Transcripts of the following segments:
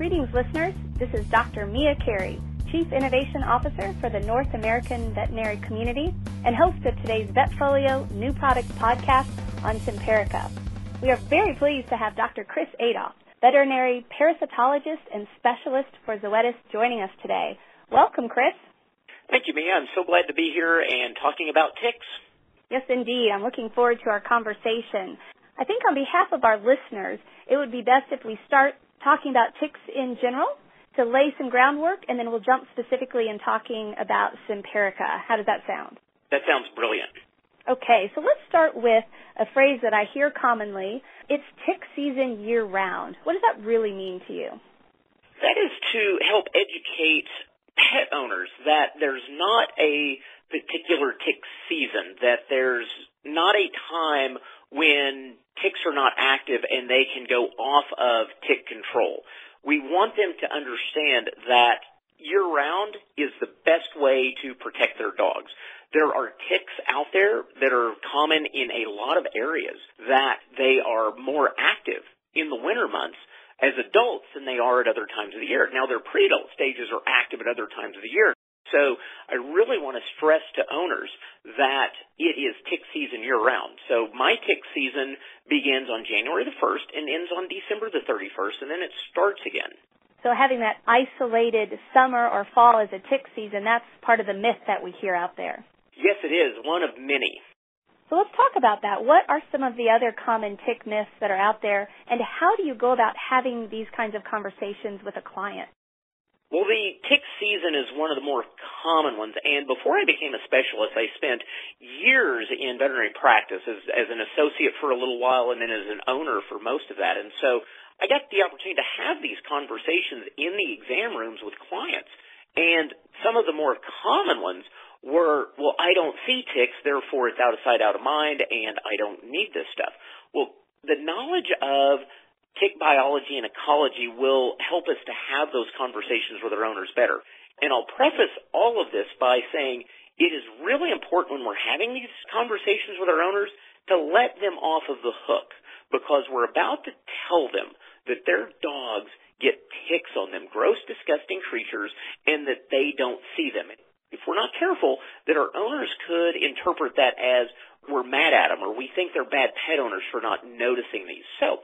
Greetings, listeners. This is Dr. Mia Cary, Chief Innovation Officer for the North American Veterinary Community and host of today's Vetfolio New Products podcast on Simparica. We are very pleased to have Dr. Chris Adolph, veterinary parasitologist and specialist for Zoetis, joining us today. Welcome, Chris. Thank you, Mia. I'm so glad to be here and talking about ticks. Yes, indeed. I'm looking forward to our conversation. I think on behalf of our listeners, it would be best if we start talking about ticks in general to lay some groundwork, and then we'll jump specifically in talking about Simparica. How does that sound? That sounds brilliant. Okay, so let's start with a phrase that I hear commonly. It's tick season year round. What does that really mean to you? That is to help educate pet owners that there's not a particular tick season, that there's not a time when ticks are not active and they can go off of tick control. We want them to understand that year round is the best way to protect their dogs. There are ticks out there that are common in a lot of areas that they are more active in the winter months as adults than they are at other times of the year. Now their pre-adult stages are active at other times of the year. So I really want to stress to owners that it is tick season year round. So my tick season begins on January the 1st and ends on December the 31st and then it starts again. So having that isolated summer or fall as a tick season, that's part of the myth that we hear out there. Yes, it is. One of many. So let's talk about that. What are some of the other common tick myths that are out there, and how do you go about having these kinds of conversations with a client? Well, the tick season is one of the more common ones, and before I became a specialist, I spent years in veterinary practice as, as an associate for a little while and then as an owner for most of that. And so I got the opportunity to have these conversations in the exam rooms with clients. And some of the more common ones were, well, I don't see ticks, therefore it's out of sight, out of mind, and I don't need this stuff. Well, the knowledge of tick biology and ecology will help us to have those conversations with our owners better. And I'll preface all of this by saying it is really important when we're having these conversations with our owners to let them off of the hook because we're about to tell them that their dogs get ticks on them, gross, disgusting creatures, and that they don't see them. If we're not careful, that our owners could interpret that as we're mad at them or we think they're bad pet owners for not noticing these. So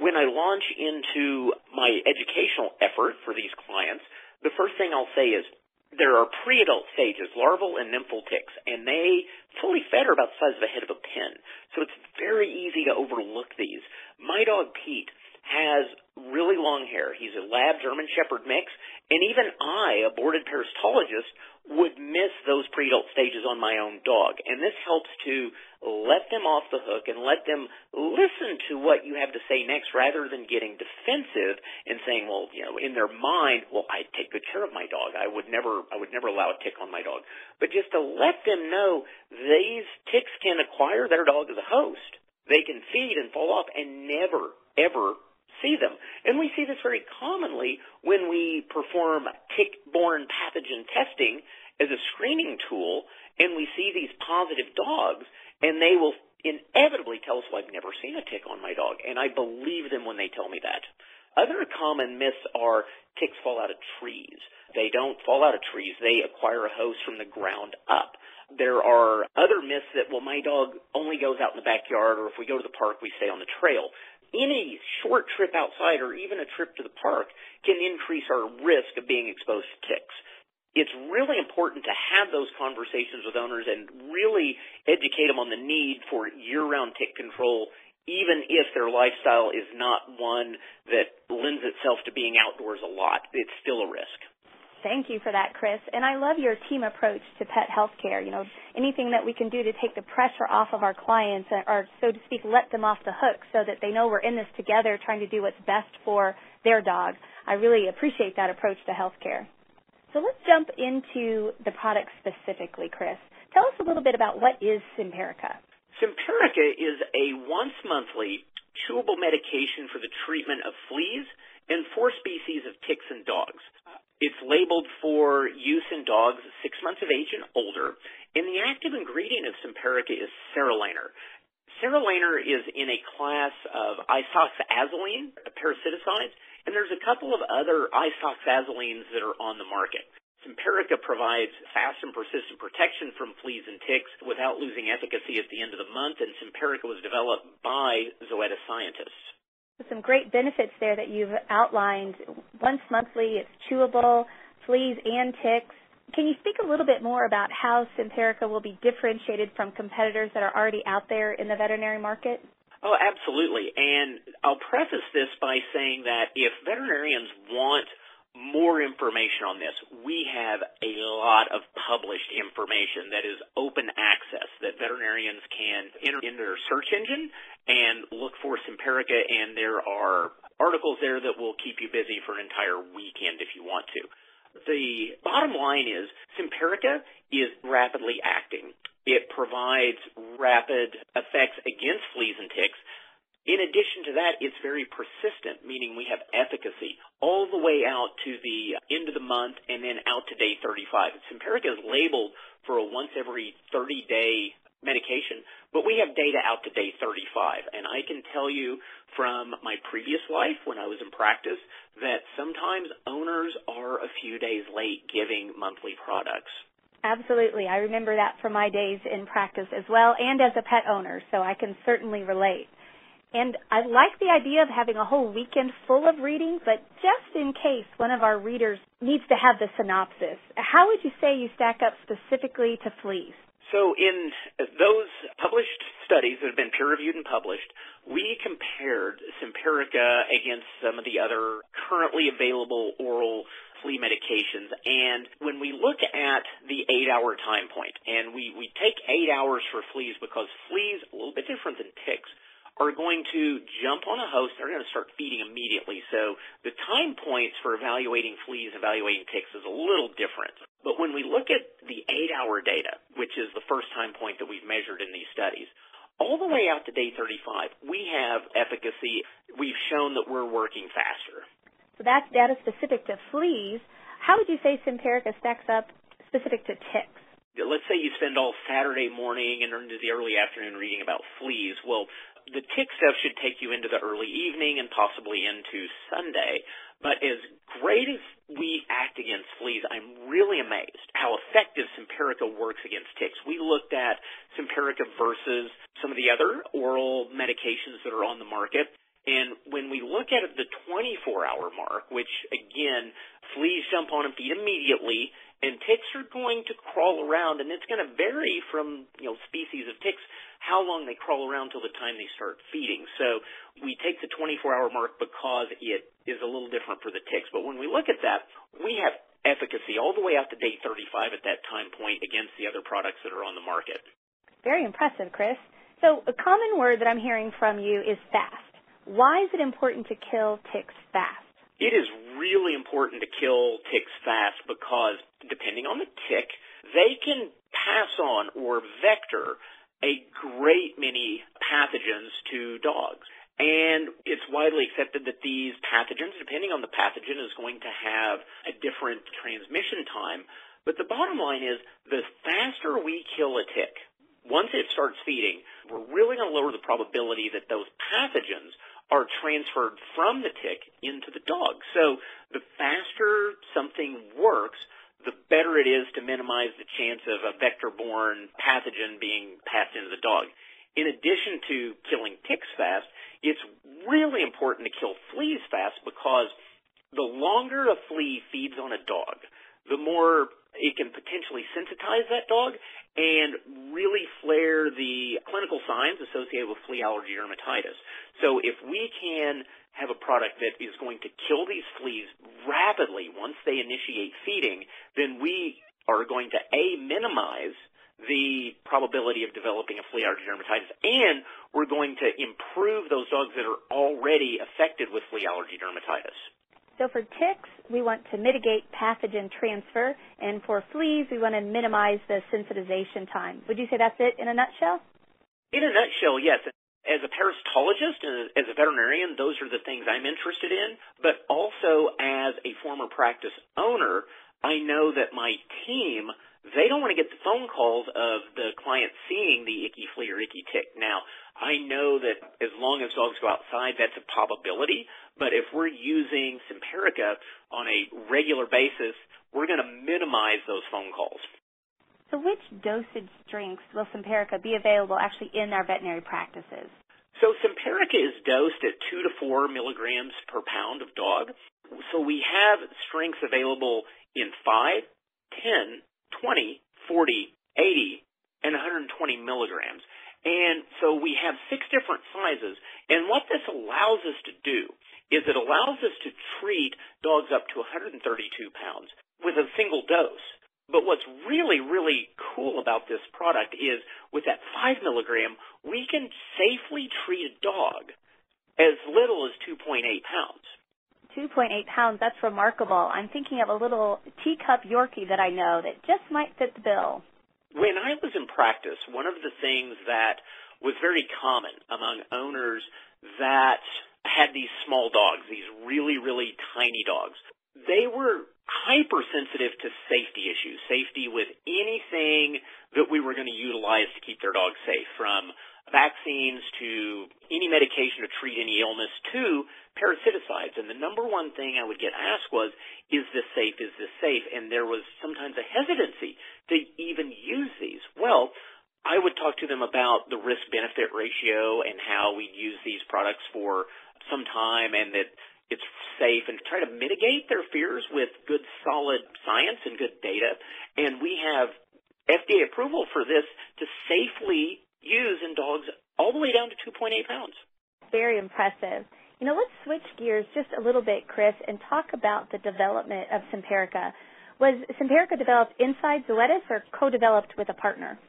when I launch into my educational effort for these clients, the first thing I'll say is there are pre-adult stages, larval and nymphal ticks, and they fully fed are about the size of the head of a pin. So it's very easy to overlook these. My dog Pete has really long hair. He's a lab German Shepherd mix, and even I, a boarded parasitologist, would miss those pre-adult stages on my own dog. And this helps to let them off the hook and let them listen to what you have to say next rather than getting defensive and saying, well, you know, in their mind, well, I take good care of my dog. I would never, I would never allow a tick on my dog. But just to let them know these ticks can acquire their dog as a host. They can feed and fall off and never, ever see them. And we see this very commonly when we perform tick-borne pathogen testing as a screening tool and we see these positive dogs and they will inevitably tell us, well, I've never seen a tick on my dog. And I believe them when they tell me that. Other common myths are ticks fall out of trees. They don't fall out of trees. They acquire a host from the ground up. There are other myths that, well, my dog only goes out in the backyard, or if we go to the park, we stay on the trail any short trip outside or even a trip to the park can increase our risk of being exposed to ticks. It's really important to have those conversations with owners and really educate them on the need for year-round tick control, even if their lifestyle is not one that lends itself to being outdoors a lot. It's still a risk. Thank you for that, Chris. And I love your team approach to pet health care. You know, anything that we can do to take the pressure off of our clients uh, or, so to speak, let them off the hook so that they know we're in this together trying to do what's best for their dog. I really appreciate that approach to healthcare. So let's jump into the product specifically, Chris. Tell us a little bit about what is Simparica. Simparica is a once monthly chewable medication for the treatment of fleas and four species of ticks and dogs. It's labeled for use in dogs six months of age and older, and the active ingredient of Simparica is sarolaner. Sarolaner is in a class of isoxazoline parasiticides, And there's a couple of other isoxazolines that are on the market. Simparica provides fast and persistent protection from fleas and ticks without losing efficacy at the end of the month, and Simparica was developed by Zoetis scientists. Some great benefits there that you've outlined. Once monthly, it's chewable, fleas and ticks. Can you speak a little bit more about how Simparica will be differentiated from competitors that are already out there in the veterinary market? Oh, absolutely. And I'll preface this by saying that if veterinarians want more information on this, we have a lot of published information that is open access that veterinarians can enter in their search engine and look for Simparica, and there are articles there that will keep you busy for an entire weekend if you want to. The bottom line is Simparica is rapidly acting. It provides rapid effects against fleas and ticks in addition to that, it's very persistent, meaning we have efficacy all the way out to the end of the month and then out to day 35. Simparica is labeled for a once every 30 day medication, but we have data out to day 35. And I can tell you from my previous life when I was in practice that sometimes owners are a few days late giving monthly products. Absolutely. I remember that from my days in practice as well and as a pet owner, so I can certainly relate. And I like the idea of having a whole weekend full of reading, but just in case one of our readers needs to have the synopsis, how would you say you stack up specifically to fleas? So in those published studies that have been peer reviewed and published, we compared Simparica against some of the other currently available oral flea medications. And when we look at the eight hour time point, and we, we take eight hours for fleas because fleas, a little bit different than ticks, are going to jump on a host. They're going to start feeding immediately. So the time points for evaluating fleas, evaluating ticks is a little different. But when we look at the eight hour data, which is the first time point that we've measured in these studies, all the way out to day 35, we have efficacy. We've shown that we're working faster. So that's data specific to fleas. How would you say Simparica stacks up specific to ticks? Let's say you spend all Saturday morning and into the early afternoon reading about fleas. Well, the tick stuff should take you into the early evening and possibly into Sunday. But as great as we act against fleas, I'm really amazed how effective Simparica works against ticks. We looked at Simparica versus some of the other oral medications that are on the market. And when we look at the 24 hour mark, which again, fleas jump on and feed immediately, and ticks are going to crawl around, and it's going to vary from you know species of ticks how long they crawl around till the time they start feeding. So we take the 24 hour mark because it is a little different for the ticks. But when we look at that, we have efficacy all the way out to day 35 at that time point against the other products that are on the market. Very impressive, Chris. So a common word that I'm hearing from you is fast. Why is it important to kill ticks fast? It is really important to kill ticks fast because depending on the tick, they can pass on or vector a great many pathogens to dogs. And it's widely accepted that these pathogens, depending on the pathogen, is going to have a different transmission time. But the bottom line is the faster we kill a tick, once it starts feeding, we're really going to lower the probability that those pathogens are transferred from the tick into the dog. So the faster something works, the better it is to minimize the chance of a vector-borne pathogen being passed into the dog. In addition to killing ticks fast, it's really important to kill fleas fast because the longer a flea feeds on a dog, the more it can potentially sensitize that dog and really flare the clinical signs associated with flea allergy dermatitis. So if we can have a product that is going to kill these fleas rapidly once they initiate feeding, then we are going to A, minimize the probability of developing a flea allergy dermatitis, and we're going to improve those dogs that are already affected with flea allergy dermatitis. So for ticks, we want to mitigate pathogen transfer, and for fleas, we want to minimize the sensitization time. Would you say that's it in a nutshell? In a nutshell, yes as a parasitologist and as a veterinarian, those are the things I'm interested in. But also as a former practice owner, I know that my team they don't want to get the phone calls of the client seeing the icky flea or icky tick. Now, I know that as long as dogs go outside, that's a probability. But if we're using Simparica on a regular basis, we're going to minimize those phone calls. So which dosage strengths will Simparica be available actually in our veterinary practices? So Simparica is dosed at 2 to 4 milligrams per pound of dog. So we have strengths available in 5, 10, 20, 40, 80, and 120 milligrams. And so we have six different sizes. And what this allows us to do is it allows us to treat dogs up to 132 pounds with a single dose. But what's really, really cool about this product is with that 5 milligram, we can safely treat a dog as little as 2.8 pounds. 2.8 pounds, that's remarkable. I'm thinking of a little teacup Yorkie that I know that just might fit the bill. When I was in practice, one of the things that was very common among owners that had these small dogs, these really, really tiny dogs, they were hypersensitive to safety issues, safety with anything that we were going to utilize to keep their dogs safe, from vaccines to any medication to treat any illness to parasiticides. And the number one thing I would get asked was, is this safe? Is this safe? And there was sometimes a hesitancy to even use these. Well, I would talk to them about the risk benefit ratio and how we'd use these products for some time and that it's safe and try to mitigate their fears with good solid science and good data. And we have FDA approval for this to safely use in dogs all the way down to 2.8 pounds. Very impressive. You know, let's switch gears just a little bit, Chris, and talk about the development of Simparica. Was Simparica developed inside Zoetis or co-developed with a partner?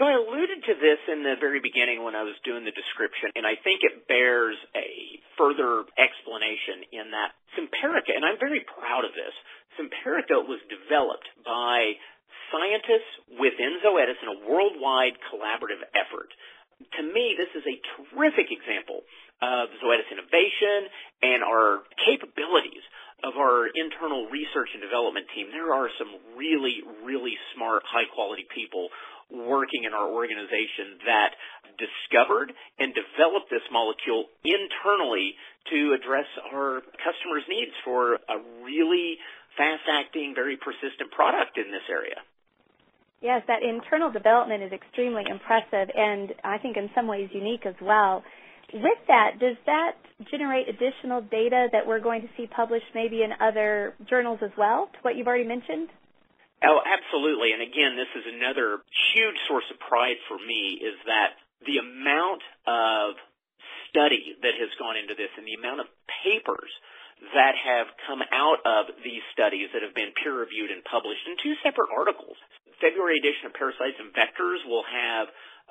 So I alluded to this in the very beginning when I was doing the description, and I think it bears a further explanation in that Simparica, and I'm very proud of this, Simparica was developed by scientists within Zoetis in a worldwide collaborative effort. To me, this is a terrific example of Zoetis innovation and our capabilities of our internal research and development team. There are some really, really smart, high quality people working in our organization that discovered and developed this molecule internally to address our customers' needs for a really fast acting, very persistent product in this area. Yes, that internal development is extremely impressive and I think in some ways unique as well. With that, does that generate additional data that we're going to see published maybe in other journals as well, to what you've already mentioned? Oh, absolutely. And again, this is another huge source of pride for me is that the amount of study that has gone into this and the amount of papers that have come out of these studies that have been peer reviewed and published in two separate articles. February edition of Parasites and Vectors will have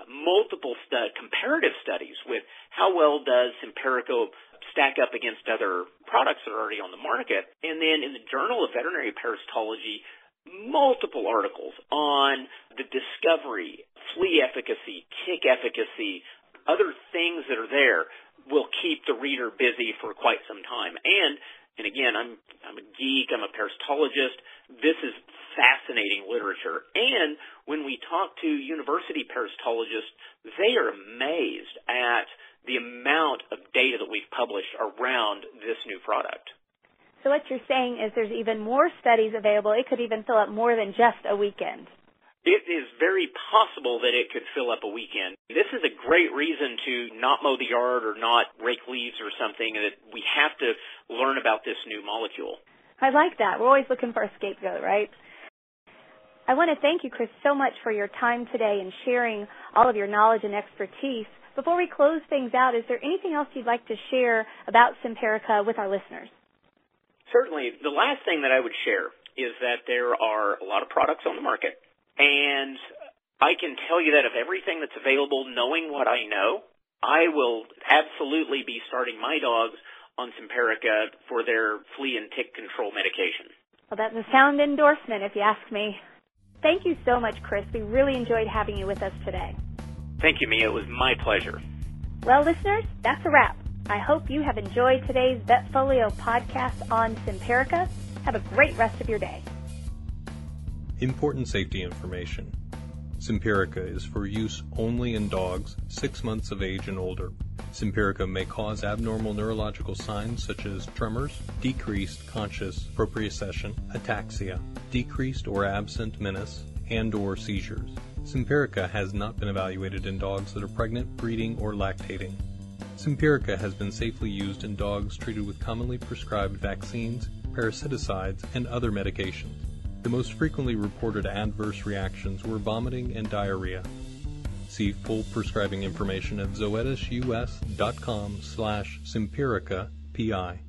multiple comparative studies with how well does Simparica stack up against other products that are already on the market. And then in the Journal of Veterinary Parasitology, multiple articles on the discovery, flea efficacy, tick efficacy, other things that are there will keep the reader busy for quite some time. And and again, I'm I'm a geek, I'm a parasitologist. This is fascinating literature. And when we talk to university parasitologists, they are amazed at the amount of data that we've published around this new product. So what you're saying is there's even more studies available. It could even fill up more than just a weekend. It is very possible that it could fill up a weekend. This is a great reason to not mow the yard or not rake leaves or something and that we have to learn about this new molecule. I like that. We're always looking for a scapegoat, right? I want to thank you, Chris, so much for your time today and sharing all of your knowledge and expertise. Before we close things out, is there anything else you'd like to share about Simparica with our listeners? Certainly. The last thing that I would share is that there are a lot of products on the market and I can tell you that of everything that's available, knowing what I know, I will absolutely be starting my dogs on Simparica for their flea and tick control medication. Well, that's a sound endorsement, if you ask me. Thank you so much, Chris. We really enjoyed having you with us today. Thank you, Mia. It was my pleasure. Well, listeners, that's a wrap. I hope you have enjoyed today's Vetfolio podcast on Simparica. Have a great rest of your day. Important safety information. Simparica is for use only in dogs 6 months of age and older. Simparica may cause abnormal neurological signs such as tremors, decreased conscious proprioception, ataxia, decreased or absent menace, and or seizures. Simparica has not been evaluated in dogs that are pregnant, breeding, or lactating. Simparica has been safely used in dogs treated with commonly prescribed vaccines, parasiticides, and other medications. The most frequently reported adverse reactions were vomiting and diarrhea. See full prescribing information at zoetis.us.com slash Simparica PI.